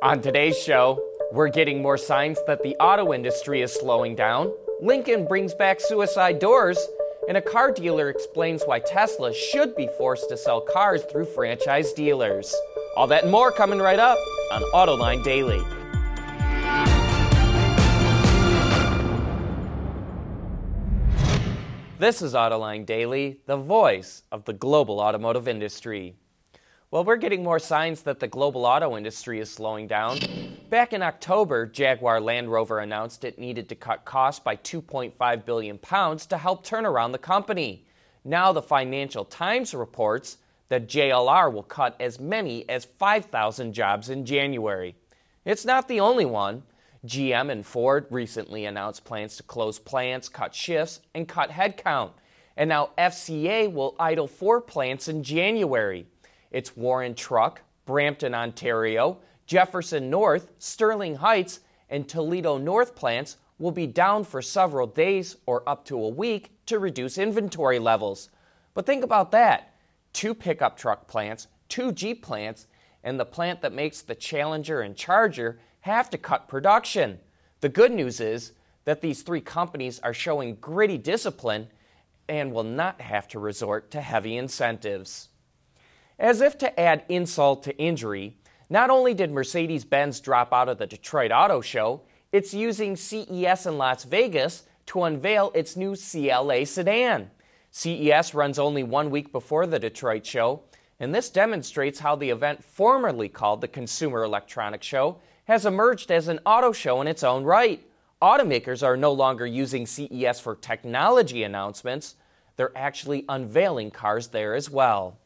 On today's show, we're getting more signs that the auto industry is slowing down. Lincoln brings back suicide doors, and a car dealer explains why Tesla should be forced to sell cars through franchise dealers. All that and more coming right up on Autoline Daily. This is Autoline Daily, the voice of the global automotive industry. Well, we're getting more signs that the global auto industry is slowing down. Back in October, Jaguar Land Rover announced it needed to cut costs by 2.5 billion pounds to help turn around the company. Now the Financial Times reports that JLR will cut as many as 5,000 jobs in January. It's not the only one. GM and Ford recently announced plans to close plants, cut shifts, and cut headcount. And now FCA will idle four plants in January. It's Warren Truck, Brampton, Ontario, Jefferson North, Sterling Heights, and Toledo North plants will be down for several days or up to a week to reduce inventory levels. But think about that two pickup truck plants, two Jeep plants, and the plant that makes the Challenger and Charger have to cut production. The good news is that these three companies are showing gritty discipline and will not have to resort to heavy incentives. As if to add insult to injury, not only did Mercedes Benz drop out of the Detroit Auto Show, it's using CES in Las Vegas to unveil its new CLA sedan. CES runs only one week before the Detroit show, and this demonstrates how the event formerly called the Consumer Electronics Show has emerged as an auto show in its own right. Automakers are no longer using CES for technology announcements, they're actually unveiling cars there as well.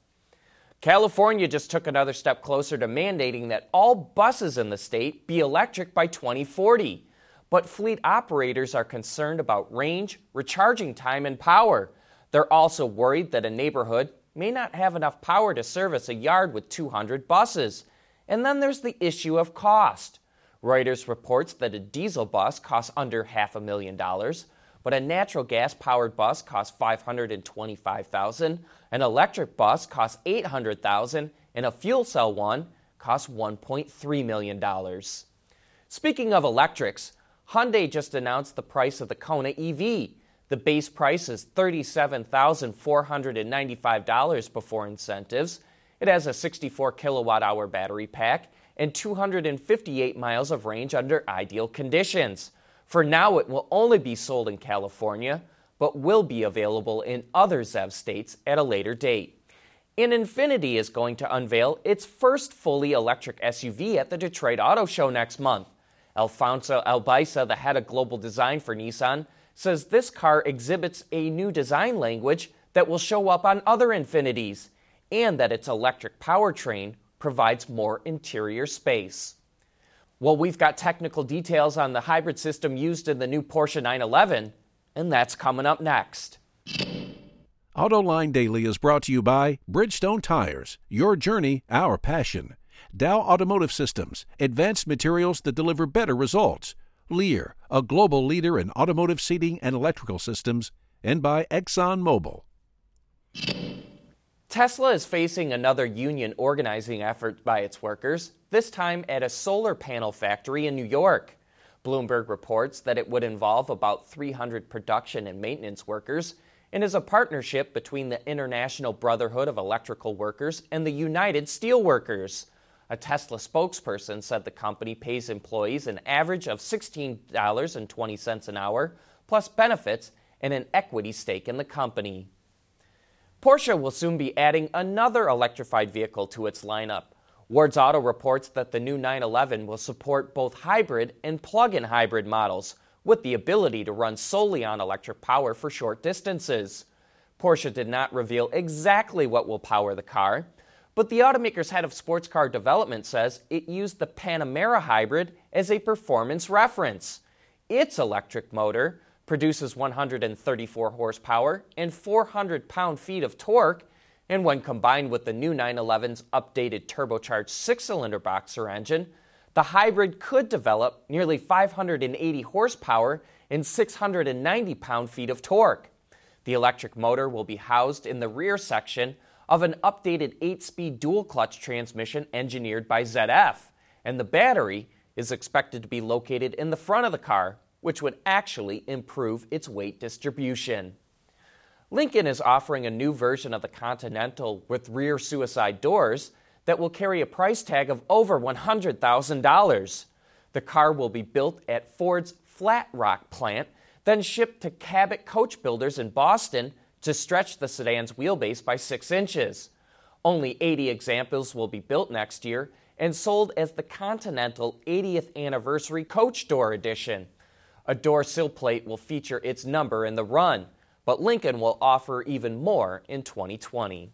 California just took another step closer to mandating that all buses in the state be electric by 2040. But fleet operators are concerned about range, recharging time, and power. They're also worried that a neighborhood may not have enough power to service a yard with 200 buses. And then there's the issue of cost. Reuters reports that a diesel bus costs under half a million dollars, but a natural gas powered bus costs 525,000, an electric bus costs 800,000, and a fuel cell one costs 1.3 million dollars. Speaking of electrics, Hyundai just announced the price of the Kona EV. The base price is $37,495 before incentives. It has a 64 kilowatt hour battery pack and 258 miles of range under ideal conditions. For now, it will only be sold in California, but will be available in other ZEV states at a later date. And Infiniti is going to unveil its first fully electric SUV at the Detroit Auto Show next month. Alfonso Albaisa, the head of global design for Nissan, says this car exhibits a new design language that will show up on other Infinitis, and that its electric powertrain provides more interior space. Well, we've got technical details on the hybrid system used in the new Porsche 911, and that's coming up next. AutoLine Daily is brought to you by Bridgestone Tires, your journey, our passion. Dow Automotive Systems, advanced materials that deliver better results. Lear, a global leader in automotive seating and electrical systems, and by ExxonMobil. Tesla is facing another union organizing effort by its workers, this time at a solar panel factory in New York. Bloomberg reports that it would involve about 300 production and maintenance workers and is a partnership between the International Brotherhood of Electrical Workers and the United Steelworkers. A Tesla spokesperson said the company pays employees an average of $16.20 an hour, plus benefits and an equity stake in the company. Porsche will soon be adding another electrified vehicle to its lineup. Wards Auto reports that the new 911 will support both hybrid and plug in hybrid models, with the ability to run solely on electric power for short distances. Porsche did not reveal exactly what will power the car, but the automaker's head of sports car development says it used the Panamera hybrid as a performance reference. Its electric motor produces 134 horsepower and 400 pound feet of torque, and when combined with the new 911's updated turbocharged six cylinder boxer engine, the hybrid could develop nearly 580 horsepower and 690 pound feet of torque. The electric motor will be housed in the rear section of an updated 8 speed dual clutch transmission engineered by ZF. and the battery is expected to be located in the front of the car, which would actually improve its weight distribution. Lincoln is offering a new version of the Continental with rear suicide doors that will carry a price tag of over $100,000. The car will be built at Ford's Flat Rock plant, then shipped to Cabot Coach Builders in Boston to stretch the sedan's wheelbase by 6 inches. Only 80 examples will be built next year and sold as the Continental 80th Anniversary Coach Door Edition. A door sill plate will feature its number in the run, but Lincoln will offer even more in 2020.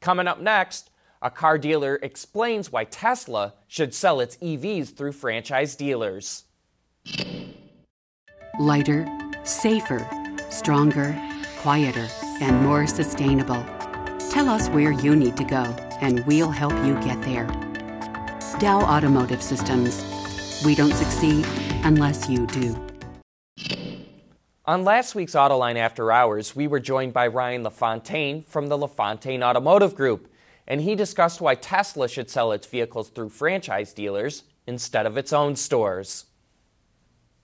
Coming up next, a car dealer explains why Tesla should sell its EVs through franchise dealers. Lighter, safer, stronger, quieter, and more sustainable. Tell us where you need to go, and we'll help you get there. Dow Automotive Systems. We don't succeed unless you do. On last week's Autoline After Hours, we were joined by Ryan LaFontaine from the LaFontaine Automotive Group and he discussed why Tesla should sell its vehicles through franchise dealers instead of its own stores.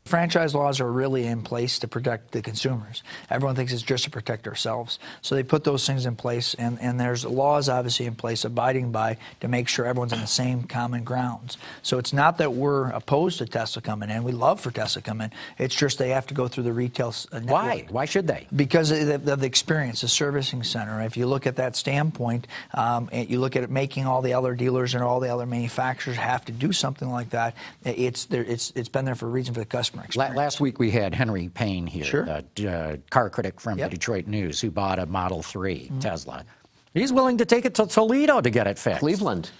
Franchise laws are really in place to protect the consumers. Everyone thinks it's just to protect ourselves. So they put those things in place, and, and there's laws obviously in place abiding by to make sure everyone's on the same common grounds. So it's not that we're opposed to Tesla coming in. We love for Tesla come in. It's just they have to go through the retail uh, network. Why? Why should they? Because of the, of the experience, the servicing center. If you look at that standpoint, um, you look at it making all the other dealers and all the other manufacturers have to do something like that. It's, there, it's, it's been there for a reason for the customer customer experience. Last week we had Henry Payne here, sure. the uh, car critic from yep. the Detroit News, who bought a Model 3 mm-hmm. Tesla. He's willing to take it to Toledo to get it fixed. Cleveland.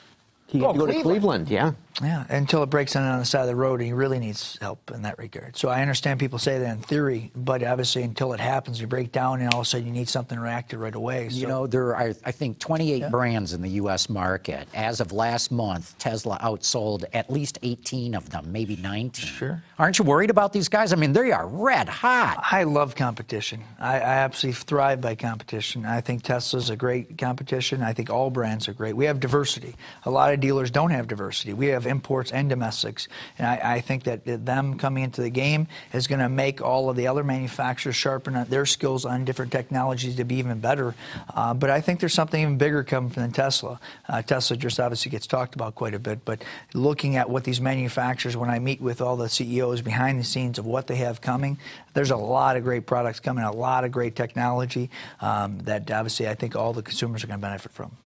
He oh, go Cleveland. to Cleveland, yeah. Yeah, until it breaks down on the side of the road, and he really needs help in that regard. So I understand people say that in theory, but obviously until it happens, you break down, and all of a sudden you need something reacted right away. So. You know, there are, I think, 28 yeah. brands in the U.S. market. As of last month, Tesla outsold at least 18 of them, maybe 19. Sure. Aren't you worried about these guys? I mean, they are red hot. I love competition. I, I absolutely thrive by competition. I think Tesla's a great competition. I think all brands are great. We have diversity. A lot of dealers don't have diversity. We have imports and domestics. And I, I think that them coming into the game is going to make all of the other manufacturers sharpen their skills on different technologies to be even better. Uh, but I think there's something even bigger coming from Tesla. Uh, Tesla just obviously gets talked about quite a bit, but looking at what these manufacturers, when I meet with all the CEOs behind the scenes of what they have coming, there's a lot of great products coming, a lot of great technology um, that obviously I think all the consumers are going to benefit from.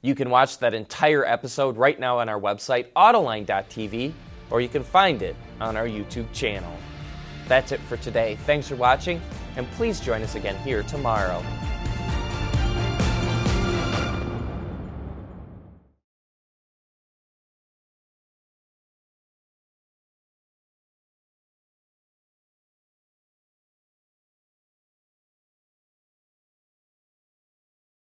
You can watch that entire episode right now on our website, Autoline.tv, or you can find it on our YouTube channel. That's it for today. Thanks for watching, and please join us again here tomorrow.